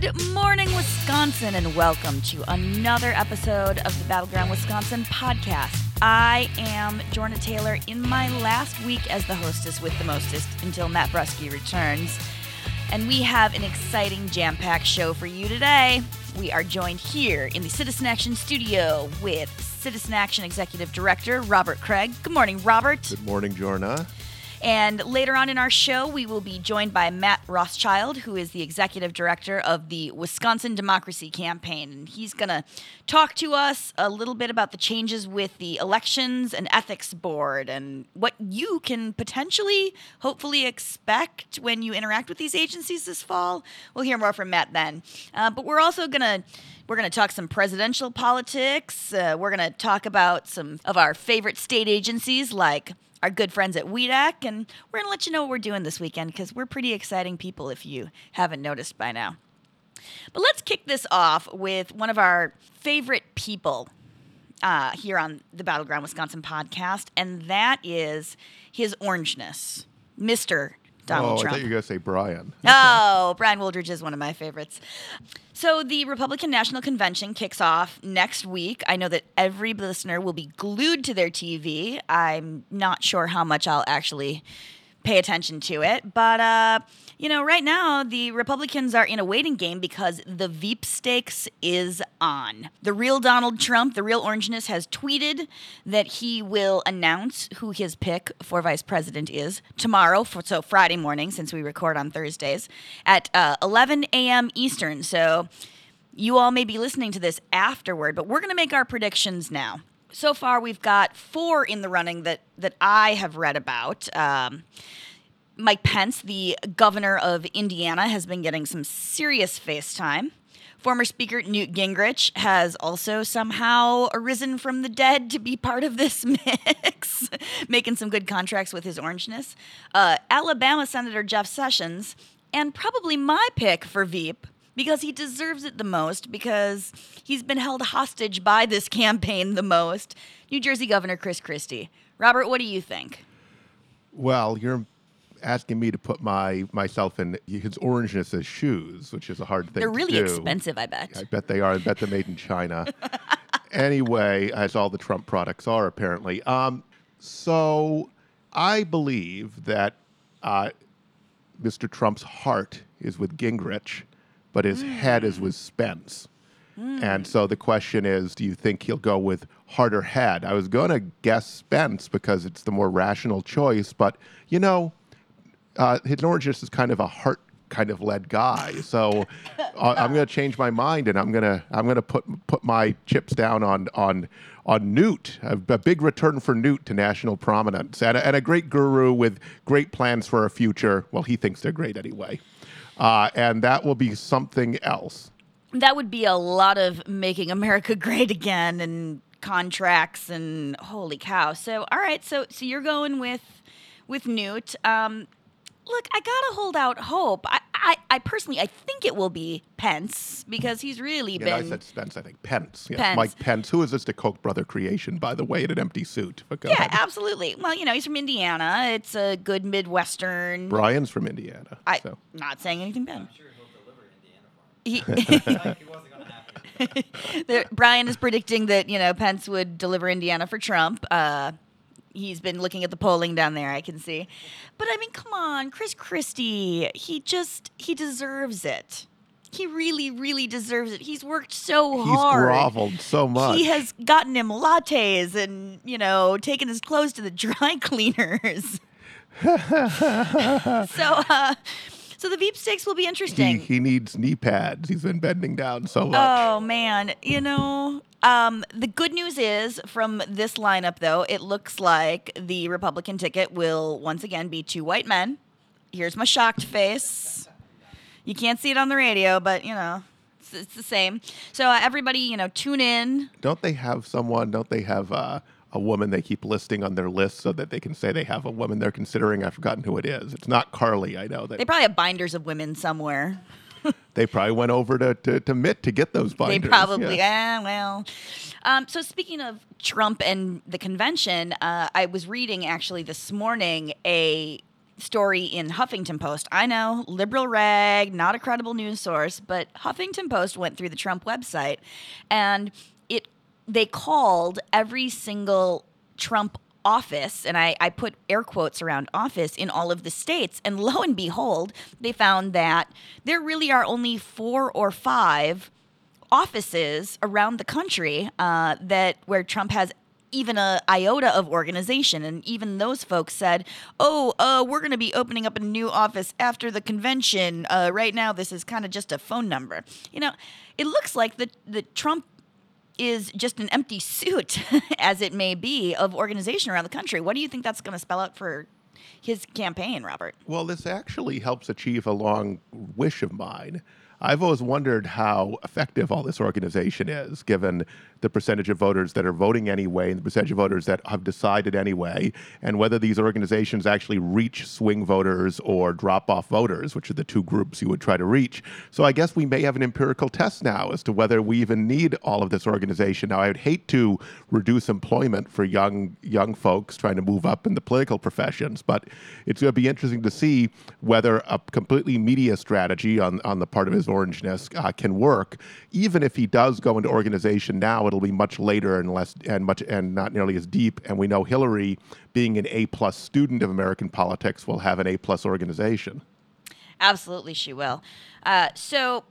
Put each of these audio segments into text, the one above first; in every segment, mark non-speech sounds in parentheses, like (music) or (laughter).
Good morning, Wisconsin, and welcome to another episode of the Battleground Wisconsin podcast. I am Jorna Taylor in my last week as the hostess with the mostest until Matt Brusky returns. And we have an exciting jam packed show for you today. We are joined here in the Citizen Action studio with Citizen Action Executive Director Robert Kraig. Good morning, Robert. Good morning, Jorna. And later on in our show, we will be joined by Matt Rothschild, who is the executive director of the Wisconsin Democracy Campaign. And he's going to talk to us a little bit about the changes with the Elections and Ethics Board and what you can potentially, hopefully, expect when you interact with these agencies this fall. We'll hear more from Matt then. Uh, but we're also going to we're going to talk some presidential politics. Uh, we're going to talk about some of our favorite state agencies like our good friends at WEDC, and we're going to let you know what we're doing this weekend because we're pretty exciting people if you haven't noticed by now. But let's kick this off with one of our favorite people uh, here on the Battleground Wisconsin podcast, and that is his orangeness, Mr. Donald oh, Trump. I thought you were going to say Brian. Oh, Brian Wooldridge is one of my favorites. So the Republican National Convention kicks off next week. I know that every listener will be glued to their TV. I'm not sure how much I'll actually pay attention to it, but uh, you know, right now the Republicans are in a waiting game because the Veep stakes is on. The real Donald Trump, the real orangeness, has tweeted that he will announce who his pick for vice president is tomorrow, for, so Friday morning, since we record on Thursdays, at uh, 11 a.m. Eastern. So you all may be listening to this afterward, but we're going to make our predictions now. So far, we've got four in the running that that I have read about. Um, Mike Pence, the governor of Indiana, has been getting some serious face time. Former Speaker Newt Gingrich has also somehow arisen from the dead to be part of this (laughs) mix, making some good contracts with his orangeness. Uh, Alabama Senator Jeff Sessions, and probably my pick for Veep, because he deserves it the most, because he's been held hostage by this campaign the most. New Jersey Governor Chris Christie. Robert, what do you think? Well, you're asking me to put my myself in his orangeness as shoes, which is a hard thing. They're really expensive, I bet. I bet they are. I bet they're made in China. (laughs) anyway, as all the Trump products are apparently. Um, so I believe that uh, Mr. Trump's heart is with Gingrich, but his head is with Spence. And so the question is, do you think he'll go with harder head? I was going to guess Spence because it's the more rational choice, but you know, uh, orangeness is kind of a heart kind of led guy. So (laughs) uh, I'm going to change my mind and I'm going to I'm going to put put my chips down on on on Newt. A, a big return for Newt to national prominence and a, and a great guru with great plans for a future. Well, he thinks they're great anyway. Uh, and that will be something else. that would be a lot of making America (laughs) great again and contracts and holy cow. So all right, so so you're going with with Newt. Um, look, I gotta hold out hope. I, I, I personally I think it will be Pence because he's really Yeah, I said Spence. I think Pence. Yes, Pence. Mike Pence. Who is this? The Koch brother creation, by the way, in an empty suit. But go yeah, ahead. absolutely. Well, you know, he's from Indiana. It's a good Midwestern. Brian's from Indiana. I so. not saying anything bad. sure he'll deliver Indiana. He, wasn't going to happen. Brian is predicting that you know Pence would deliver Indiana for Trump. Uh, he's been looking at the polling down there. I can see, but I mean, come on, Chris Christie. He just he deserves it. He really, really deserves it. He's worked so He's hard. He's groveled so much. He has gotten him lattes and you know taken his clothes to the (laughs) dry cleaners. (laughs) so, uh, so the Veep stakes will be he, interesting. he needs knee pads. He's been bending down so much. Oh man, you know, um, the good news is from this lineup though, it looks like the Republican ticket will once again be two white men. Here's my shocked face. You can't see it on the radio, but you know, it's, it's the same. So uh, everybody, you know, tune in. Don't they have someone? Don't they have uh, a woman they keep listing on their list so that they can say they have a woman they're considering? I've forgotten who it is. It's not Carly. I know that They probably have binders of women somewhere. (laughs) they probably went over to, to, to Mitt to get those binders. They probably, yeah. eh, well. Um, so speaking of Trump and the convention, uh, I was reading actually this morning a story in Huffington Post. I know, liberal rag, not a credible news source, but Huffington Post went through the Trump website and it they called every single Trump office, and I, I put air quotes around office in all of the states, and lo and behold, they found that there really are only four or five offices around the country uh, that where Trump has even a iota of organization and even those folks said oh uh, we're going to be opening up a new office after the convention. Uh, right now this is kind of just a phone number. You know it looks like the, the trump is just an empty suit (laughs) as it may be of organization around the country what do you think that's going to spell out for his campaign robert Well, this actually helps achieve a long wish of mine. I've always wondered how effective all this organization is, given the percentage of voters that are voting anyway and the percentage of voters that have decided anyway, and whether these organizations actually reach swing voters or drop off voters, which are the two groups you would try to reach. So I guess we may have an empirical test now as to whether we even need all of this organization. Now, I would hate to reduce employment for young young folks trying to move up in the political professions, but it's going to be interesting to see whether a completely media strategy on, on the part of his orangeness uh, can work. Even if he does go into organization now, it'll be much later and less and much and not nearly as deep. And we know Hillary, being an A plus student of American politics, will have an A plus organization. Absolutely, she will. Uh, so,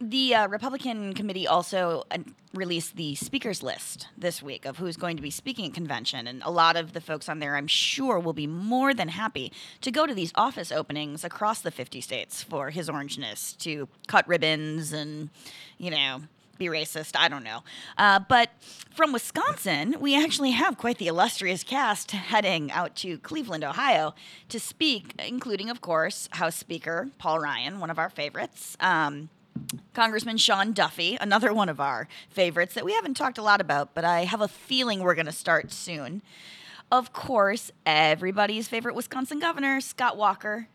the uh, Republican committee also uh, released the speakers list this week of who's going to be speaking at convention, and a lot of the folks on there, I'm sure, will be more than happy to go to these office openings across the 50 states for his orangeness to cut ribbons and, you know. Be racist, I don't know. Uh, but from Wisconsin, we actually have quite the illustrious cast heading out to Cleveland, Ohio to speak, including, of course, House Speaker Paul Ryan, one of our favorites. Um, Congressman Sean Duffy, another one of our favorites that we haven't talked a lot about, but I have a feeling we're going to start soon. Of course, everybody's favorite Wisconsin governor, Scott Walker,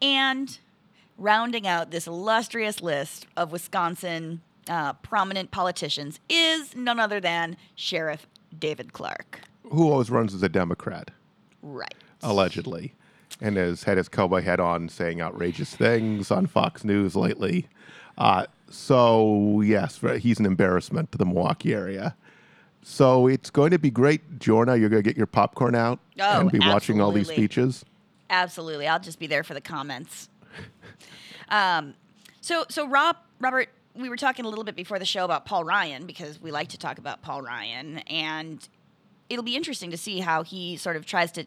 and rounding out this illustrious list of Wisconsin uh, prominent politicians is none other than Sheriff David Clarke. Who always runs as a Democrat, Right. allegedly, and has had his cowboy hat on saying outrageous things on Fox News lately. Uh, so, yes, he's an embarrassment to the Milwaukee area. So it's going to be great, Jorna. You're going to get your popcorn out Oh, and be watching all these speeches. Absolutely. I'll just be there for the comments. (laughs) um, so, so Rob, Robert, we were talking a little bit before the show about Paul Ryan because we like to talk about Paul Ryan, and it'll be interesting to see how he sort of tries to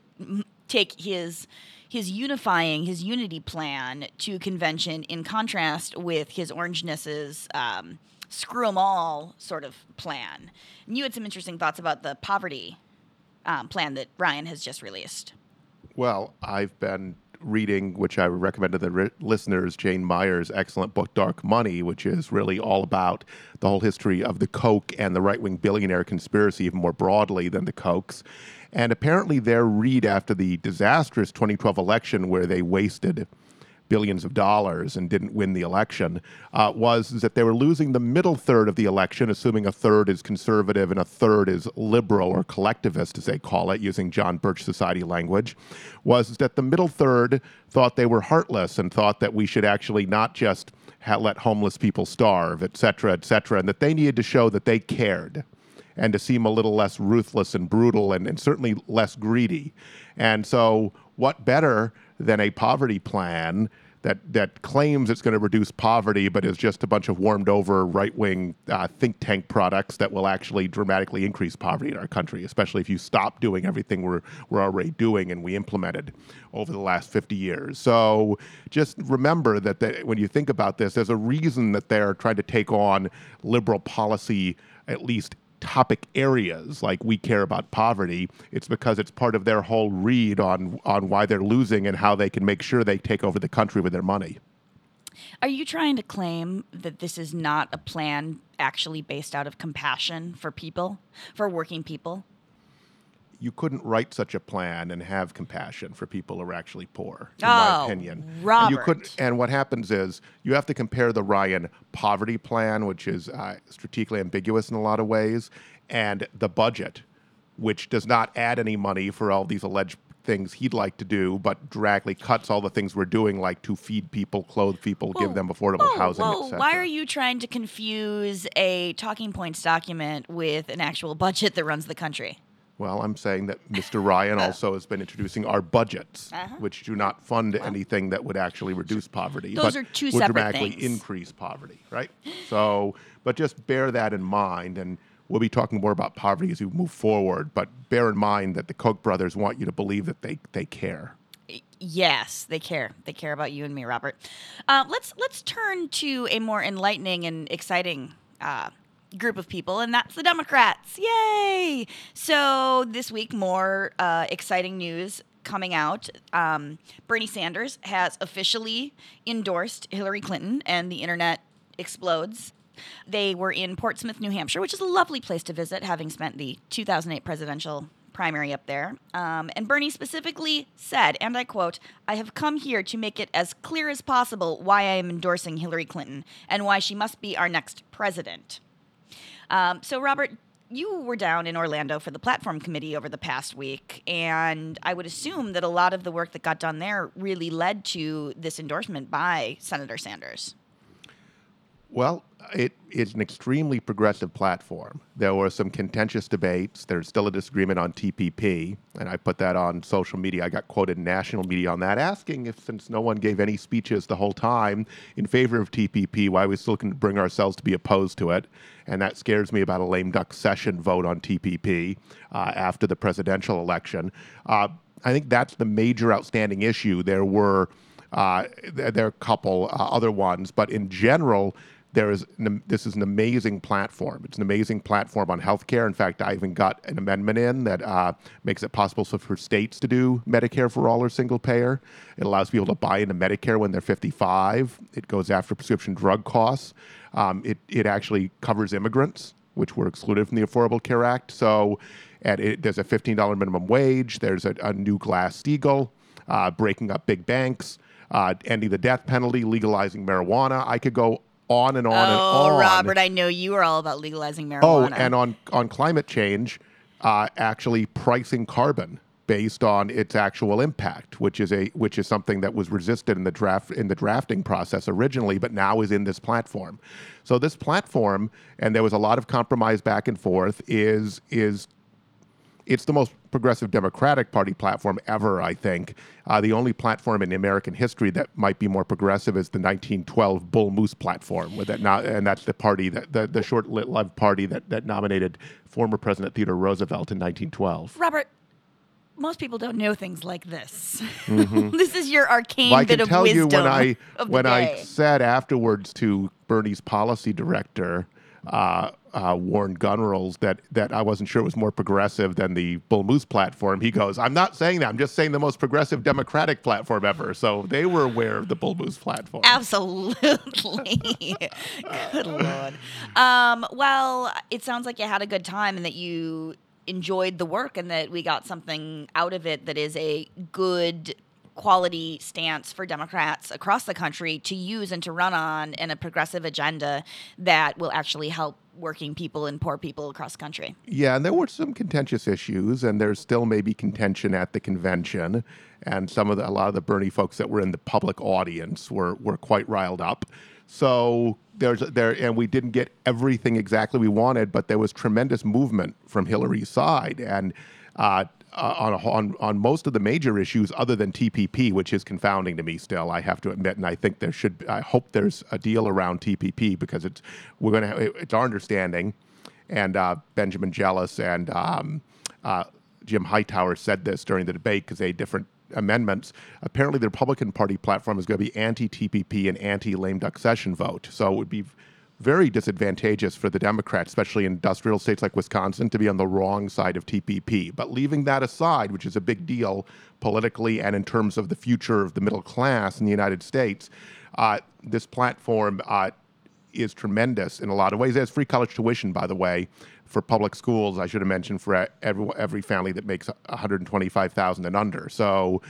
take his his unifying his unity plan to convention in contrast with his orangeness's um, screw 'em all sort of plan. And you had some interesting thoughts about the poverty um, plan that Ryan has just released. Well, I've been reading, which I recommend to the listeners, Jane Mayer's excellent book, Dark Money, which is really all about the whole history of the Koch and the right wing billionaire conspiracy, even more broadly than the Kochs. And apparently, their read after the disastrous 2012 election, where they wasted billions of dollars and didn't win the election uh, was that they were losing the middle third of the election, assuming a third is conservative and a third is liberal or collectivist, as they call it, using John Birch Society language, was that the middle third thought they were heartless and thought that we should actually not just ha- let homeless people starve, et cetera, et cetera, and that they needed to show that they cared and to seem a little less ruthless and brutal and, and certainly less greedy. And so, what better than a poverty plan that, that claims it's going to reduce poverty, but is just a bunch of warmed over right wing uh, think tank products that will actually dramatically increase poverty in our country, especially if you stop doing everything we're, we're already doing and we implemented over the last 50 years. So just remember that the, when you think about this, there's a reason that they're trying to take on liberal policy, at least topic areas like we care about poverty it's because it's part of their whole read on on why they're losing and how they can make sure they take over the country with their money Are you trying to claim that this is not a plan actually based out of compassion for people, for working people? You couldn't write such a plan and have compassion for people who are actually poor, in Oh, my opinion. You Robert. couldn't, and what happens is you have to compare the Ryan poverty plan, which is uh, strategically ambiguous in a lot of ways, and the budget, which does not add any money for all these alleged things he'd like to do, but directly cuts all the things we're doing, like to feed people, clothe people, give them affordable whoa, housing, whoa. Why are you trying to confuse a talking points document with an actual budget that runs the country? Well, I'm saying that Mr. Ryan (laughs) also has been introducing our budgets, Uh-huh. which do not fund anything that would actually reduce poverty. Those but are two would separate dramatically things. increase poverty, right? So, but just bear that in mind, and we'll be talking more about poverty as we move forward. But bear in mind that the Koch brothers want you to believe that they, they care. Yes, they care. They care about you and me, Robert. Uh, let's let's turn to a more enlightening and exciting uh, group of people, and that's the Democrats. Yay! So this week, more uh, exciting news coming out. Um, Bernie Sanders has officially endorsed Hillary Clinton, and the internet explodes. They were in Portsmouth, New Hampshire, which is a lovely place to visit, having spent the 2008 presidential primary up there. Um, and Bernie specifically said, and I quote, I have come here to make it as clear as possible why I am endorsing Hillary Clinton and why she must be our next president. Um, so, Robert, you were down in Orlando for the platform committee over the past week, and I would assume that a lot of the work that got done there really led to this endorsement by Senator Sanders. Well, it is an extremely progressive platform. There were some contentious debates. There's still a disagreement on TPP, and I put that on social media. I got quoted in national media on that, asking if, since no one gave any speeches the whole time in favor of TPP, why we still can bring ourselves to be opposed to it. And that scares me about a lame duck session vote on TPP uh, after the presidential election. Uh, I think that's the major outstanding issue. There were uh, there, are a couple uh, other ones, but in general, there is an, this is an amazing platform. It's an amazing platform on healthcare. In fact, I even got an amendment in that uh, makes it possible for states to do Medicare for all or single payer. It allows people to buy into Medicare when they're 55. It goes after prescription drug costs. Um, it it actually covers immigrants, which were excluded from the Affordable Care Act. So, it, there's a $15 minimum wage. There's a, a new Glass Steagall, uh, breaking up big banks. Uh, ending the death penalty, legalizing marijuana. I could go on and on and on. oh. Robert, I know you are all about legalizing marijuana. Oh, and on on climate change, uh, actually pricing carbon based on its actual impact, which is a which is something that was resisted in the draft in the drafting process originally, but now is in this platform. So this platform, and there was a lot of compromise back and forth, is is it's the most progressive Democratic Party platform ever, I think. Uh, the only platform in American history that might be more progressive is the 1912 Bull Moose platform, with that and that's the party that the, the short-lived party that, that nominated former President Theodore Roosevelt in 1912. Robert, most people don't know things like this. (laughs) this is your arcane Mm-hmm. Well, I bit can of tell wisdom you when I when I said afterwards to Bernie's policy director, uh, uh, Warren Gunnels, that that I wasn't sure it was more progressive than the Bull Moose platform. He goes, "I'm not saying that. I'm just saying the most progressive Democratic platform ever." So they were aware of the Bull Moose platform. Absolutely. (laughs) good lord. Um, well, it sounds like you had a good time and that you enjoyed the work and that we got something out of it that is a good quality stance for Democrats across the country to use and to run on in a progressive agenda that will actually help working people and poor people across the country. Yeah, and there were some contentious issues, and there's still maybe contention at the convention. And some of the, a lot of the Bernie folks that were in the public audience were were quite riled up. So there's there, and we didn't get everything exactly we wanted, but there was tremendous movement from Hillary's side, and. Uh, uh, on, a, on on most of the major issues, other than TPP, which is confounding to me still, I have to admit, and I think there should. I hope there's a deal around TPP because it's we're going to. It's our understanding and uh, Benjamin Jealous and um, uh, Jim Hightower said this during the debate because they had different amendments. Apparently, the Republican Party platform is going to be anti-TPP and anti-lame duck session vote. So it would be very disadvantageous for the Democrats, especially in industrial states like Wisconsin, to be on the wrong side of TPP. But leaving that aside, which is a big deal politically and in terms of the future of the middle class in the United States, uh, this platform uh, is tremendous in a lot of ways. There's free college tuition, by the way, for public schools. I should have mentioned for every every family that makes 125,000 and under. So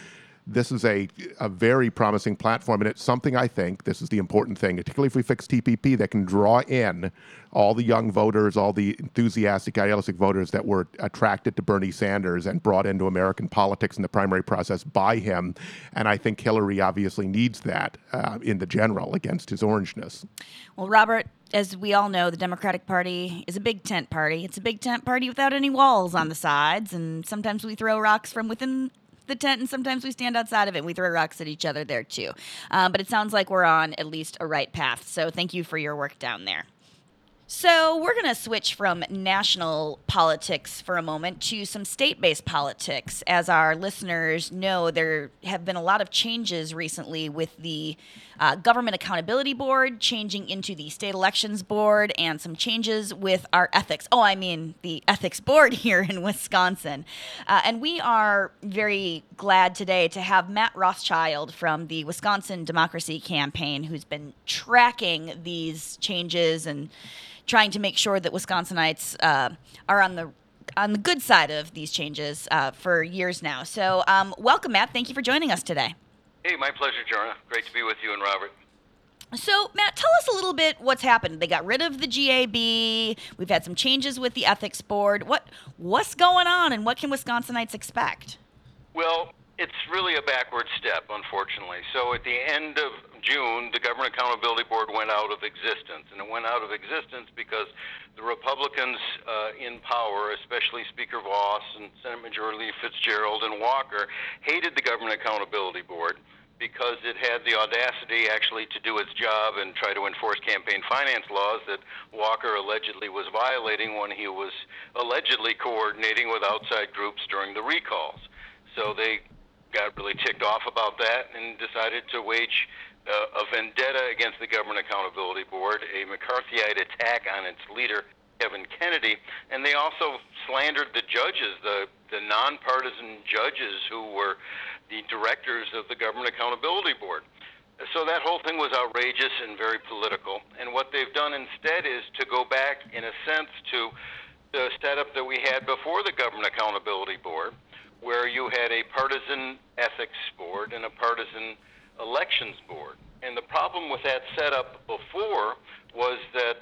this is a, a very promising platform, and it's something I think this is the important thing, particularly if we fix TPP, that can draw in all the young voters, all the enthusiastic, idealistic voters that were attracted to Bernie Sanders and brought into American politics in the primary process by him. And I think Hillary obviously needs that uh, in the general against his orangeness. Well, Robert, as we all know, the Democratic Party is a big tent party. It's a big tent party without any walls on the sides, and sometimes we throw rocks from within the tent, and sometimes we stand outside of it and we throw rocks at each other there too. Um, but it sounds like we're on at least a right path. So thank you for your work down there. So, we're going to switch from national politics for a moment to some state based politics. As our listeners know, there have been a lot of changes recently with the uh, Government Accountability Board changing into the State Elections Board and some changes with our ethics. Oh, I mean, the Ethics Board (laughs) here in Wisconsin. Uh, and we are very glad today to have Matt Rothschild from the Wisconsin Democracy Campaign, who's been tracking these changes and trying to make sure that Wisconsinites uh, are on the on the good side of these changes uh, for years now. So, um, welcome, Matt. Thank you for joining us today. Hey, my pleasure, Jorna. Great to be with you and Robert. So, Matt, tell us a little bit what's happened. They got rid of the GAB. We've had some changes with the ethics board. What what's going on, and what can Wisconsinites expect? Well, it's really a backward step, unfortunately. So at the end of June, the Government Accountability Board went out of existence. And it went out of existence because the Republicans uh, in power, especially Speaker Vos and Senate Majority Leader Fitzgerald and Walker, hated the Government Accountability Board because it had the audacity actually to do its job and try to enforce campaign finance laws that Walker allegedly was violating when he was allegedly coordinating with outside groups during the recalls. So they got really ticked off about that and decided to wage uh, a vendetta against the Government Accountability Board, a McCarthyite attack on its leader, Kevin Kennedy, and they also slandered the judges, the, the nonpartisan judges who were the directors of the Government Accountability Board. So that whole thing was outrageous and very political. And what they've done instead is to go back, in a sense, to the setup that we had before the Government Accountability Board, where you had a partisan ethics board and a partisan elections board. And the problem with that setup before was that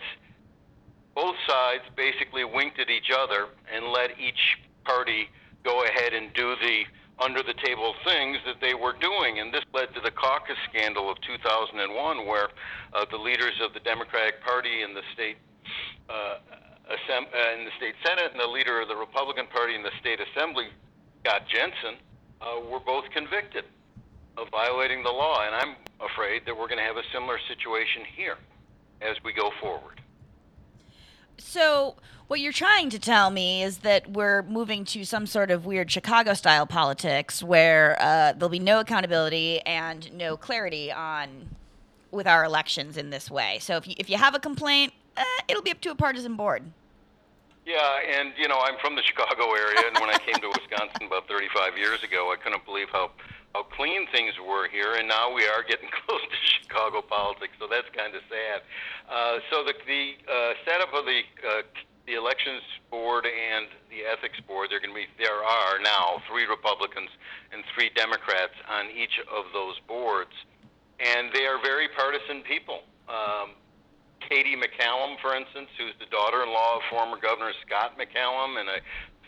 both sides basically winked at each other and let each party go ahead and do the under the table things that they were doing. And this led to the caucus scandal of 2001, where uh, the leaders of the Democratic Party in the state. Uh, uh, in the state senate and the leader of the Republican Party in the state assembly Scott Jensen, uh, were both convicted of violating the law. And I'm afraid that we're going to have a similar situation here as we go forward. So, what you're trying to tell me is that we're moving to some sort of weird Chicago style politics where uh, there'll be no accountability and no clarity on with our elections in this way. So, if you, if you have a complaint, uh, it'll be up to a partisan board. Yeah, and you know, I'm from the Chicago area, and when I came to (laughs) Wisconsin about 35 years ago, I couldn't believe how how clean things were here, and now we are getting (laughs) close to Chicago politics, so that's kind of sad. Uh, so the the uh, setup of the uh, the elections board and the ethics board, there going to be there are now three Republicans and three Democrats on each of those boards, and they are very partisan people. Um, Katie McCallum, for instance, who's the daughter-in-law of former Governor Scott McCallum and a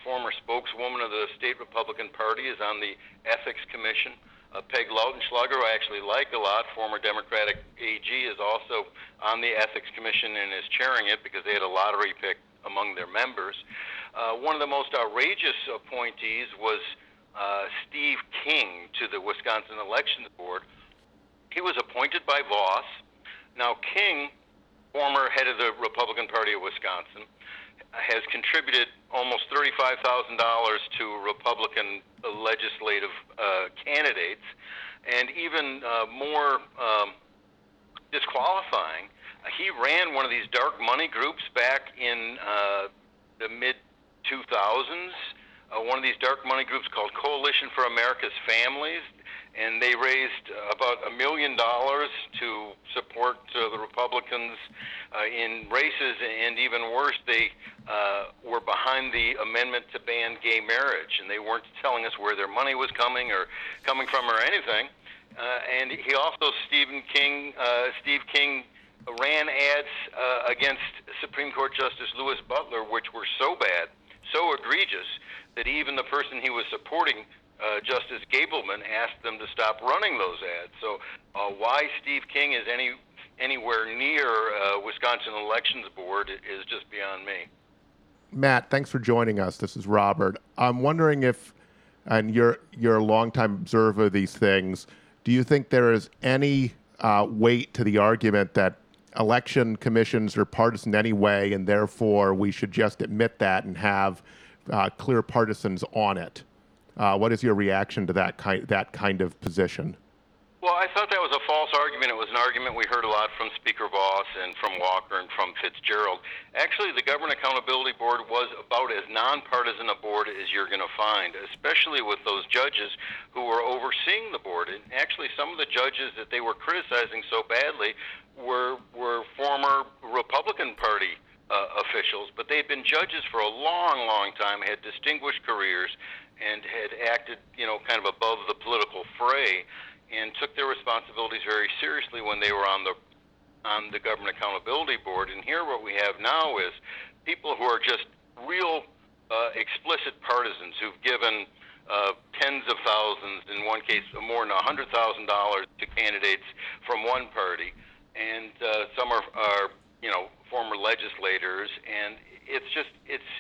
former spokeswoman of the state Republican Party, is on the Ethics Commission. Uh, Peg Lautenschlager, who I actually like a lot, former Democratic AG, is also on the Ethics Commission and is chairing it because they had a lottery pick among their members. Uh, one of the most outrageous appointees was uh, Steve King to the Wisconsin Elections Board. He was appointed by Vos. Now, King former head of the Republican Party of Wisconsin, has contributed almost $35,000 to Republican legislative uh, candidates, and even uh, more um, disqualifying, he ran one of these dark money groups back in uh, the mid 2000s. Uh, one of these dark money groups called Coalition for America's Families, and they raised about a million dollars to support uh, the Republicans uh, in races, and even worse, they uh, were behind the amendment to ban gay marriage, and they weren't telling us where their money was coming or coming from or anything. Uh, and he also, Stephen King, uh, Steve King, ran ads uh, against Supreme Court Justice Louis Butler, which were so bad, so egregious, that even the person he was supporting uh, Justice Gableman asked them to stop running those ads. So uh, why Steve King is any anywhere near uh, Wisconsin Elections Board is just beyond me. Matt, thanks for joining us. This is Robert. I'm wondering if, and you're you're a longtime observer of these things. Do you think there is any uh, weight to the argument that election commissions are partisan anyway, and therefore we should just admit that and have uh, clear partisans on it? Uh, what is your reaction to that kind that kind of position? Well, I thought that was a false argument. It was an argument we heard a lot from Speaker Vos and from Walker and from Fitzgerald. Actually, the Government Accountability Board was about as nonpartisan a board as you're going to find, especially with those judges who were overseeing the board. And actually, some of the judges that they were criticizing so badly were were former Republican Party uh, officials, but they'd been judges for a long, long time, had distinguished careers, and had acted, you know, kind of above the political fray, and took their responsibilities very seriously when they were on the on the government accountability board. And here, what we have now is people who are just real uh, explicit partisans who've given uh, tens of thousands, in one case, more than a hundred thousand dollars to candidates from one party, and uh, some are, are, you know, former legislators, and it's just it's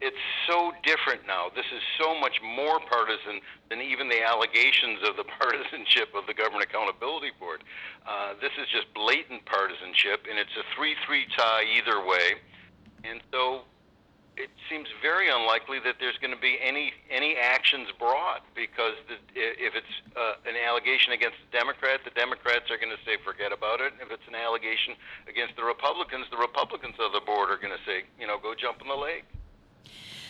it's so different now. This is so much more partisan than even the allegations of the (laughs) partisanship of the Government Accountability Board. Uh, this is just blatant partisanship, and it's a 3 3 tie either way. And so it seems very unlikely that there's going to be any any actions brought because the, if it's uh, an allegation against the Democrat, the Democrats are going to say forget about it. If it's an allegation against the Republicans, the Republicans of the board are going to say you know go jump in the lake.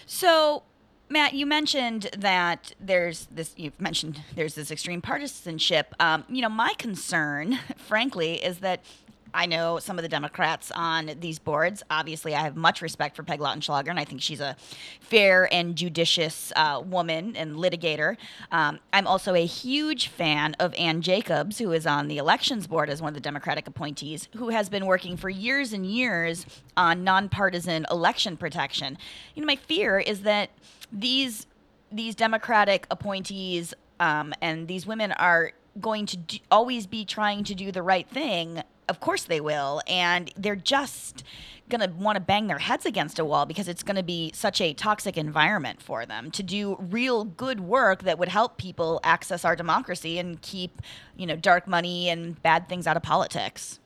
So, Matt, you mentioned that there's this. You've mentioned there's this extreme partisanship. Um, you know, my concern, (laughs) frankly, is that I know some of the Democrats on these boards. Obviously, I have much respect for Peg Lautenschlager, and I think she's a fair and judicious uh, woman and litigator. Um, I'm also a huge fan of Ann Jacobs, who is on the elections board as one of the Democratic appointees, who has been working for years and years on nonpartisan election protection. You know, my fear is that these these Democratic appointees um, and these women are going to do, always be trying to do the right thing of course they will. And they're just going to want to bang their heads against a wall because it's going to be such a toxic environment for them to do real good work that would help people access our democracy and keep, you know, dark money and bad things out of politics.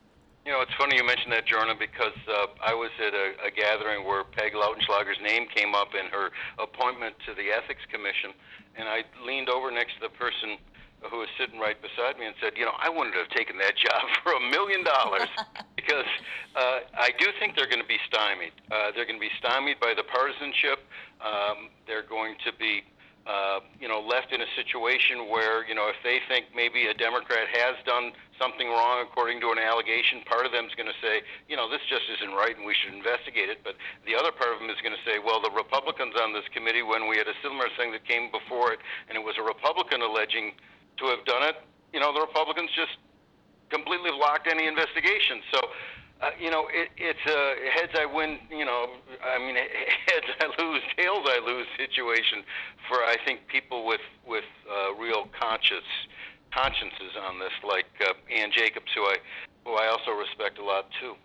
You know, it's funny you mentioned that, Jorna, because uh, I was at a, a gathering where Peg Lautenschlager's name came up in her appointment to the Ethics Commission, and I leaned over next to the person who was sitting right beside me and said, you know, I wouldn't have taken that job (laughs) for a million dollars (laughs) because uh, I do think they're going to be stymied. Uh, they're going to be stymied by the partisanship. Um, they're going to be, uh, you know, left in a situation where, you know, if they think maybe a Democrat has done something wrong according to an allegation, part of them is going to say, you know, this just isn't right and we should investigate it. But the other part of them is going to say, well, the Republicans on this committee, when we had a similar thing that came before it, and it was a Republican alleging to have done it. You know, the Republicans just completely blocked any investigation. So, uh, you know, it, it's a heads I win. You know, I mean, (laughs) heads I lose, tails I lose situation for I think people with with uh, real conscious consciences on this, like uh, Ann Jacobs, who I who I also respect a lot too.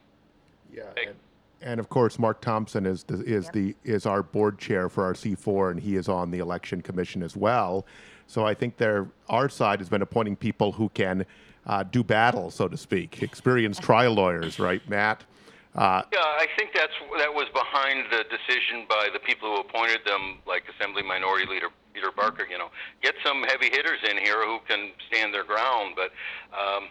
Yeah. And, and of course, Mark Thomsen is the, is yep. the is our board chair for our C4, and he is on the election commission as well. So I think our side has been appointing people who can uh, do battle, so to speak, experienced trial lawyers, right, Matt? Uh, yeah, I think that's that was behind the decision by the people who appointed them, like Assembly Minority Leader Peter Barca. You know, get some heavy hitters in here who can stand their ground. But um,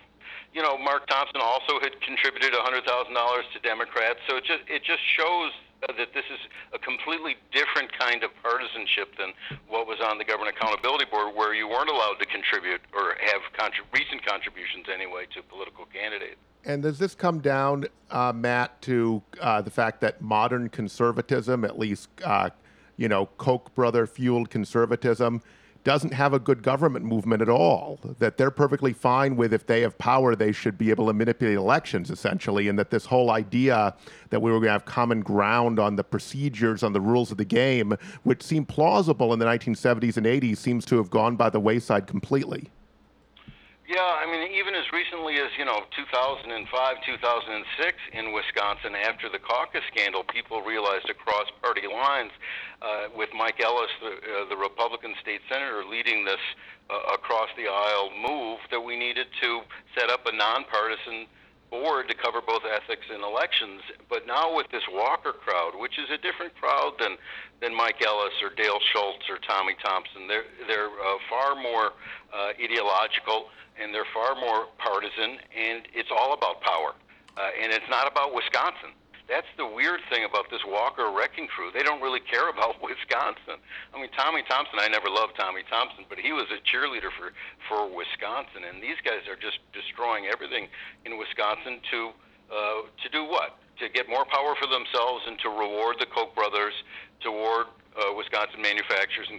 you know, Mark Thomsen also had contributed $100,000 to Democrats, so it just it just shows that this is a completely different kind of partisanship than what was on the Government Accountability Board, where you weren't allowed to contribute or have contrib- recent contributions anyway to political candidates. And does this come down, uh, Matt, to uh, the fact that modern conservatism, at least, uh, you know, Koch brother fueled conservatism, doesn't have a good government movement at all? That they're perfectly fine with if they have power, they should be able to manipulate elections, essentially, and that this whole idea that we were going to have common ground on the procedures, on the rules of the game, which seemed plausible in the 1970s and 80s, seems to have gone by the wayside completely. Yeah, I mean, even as recently as, you know, 2005, 2006 in Wisconsin, after the caucus scandal, people realized across party lines, uh, with Mike Ellis, the, uh, the Republican state senator, leading this uh, across the aisle move, that we needed to set up a nonpartisan board to cover both ethics and elections. But now with this Walker crowd, which is a different crowd than than Mike Ellis or Dale Schultz or Tommy Thompson, they're they're uh, far more uh, ideological and they're far more partisan, and it's all about power. Uh, and it's not about Wisconsin. That's the weird thing about this Walker wrecking crew. They don't really care about (laughs) Wisconsin. I mean, Tommy Thompson, I never loved Tommy Thompson, but he was a cheerleader for, for Wisconsin. And these guys are just destroying everything in Wisconsin to, uh, to do what? To get more power for themselves and to reward the Koch brothers, to reward uh, Wisconsin manufacturers and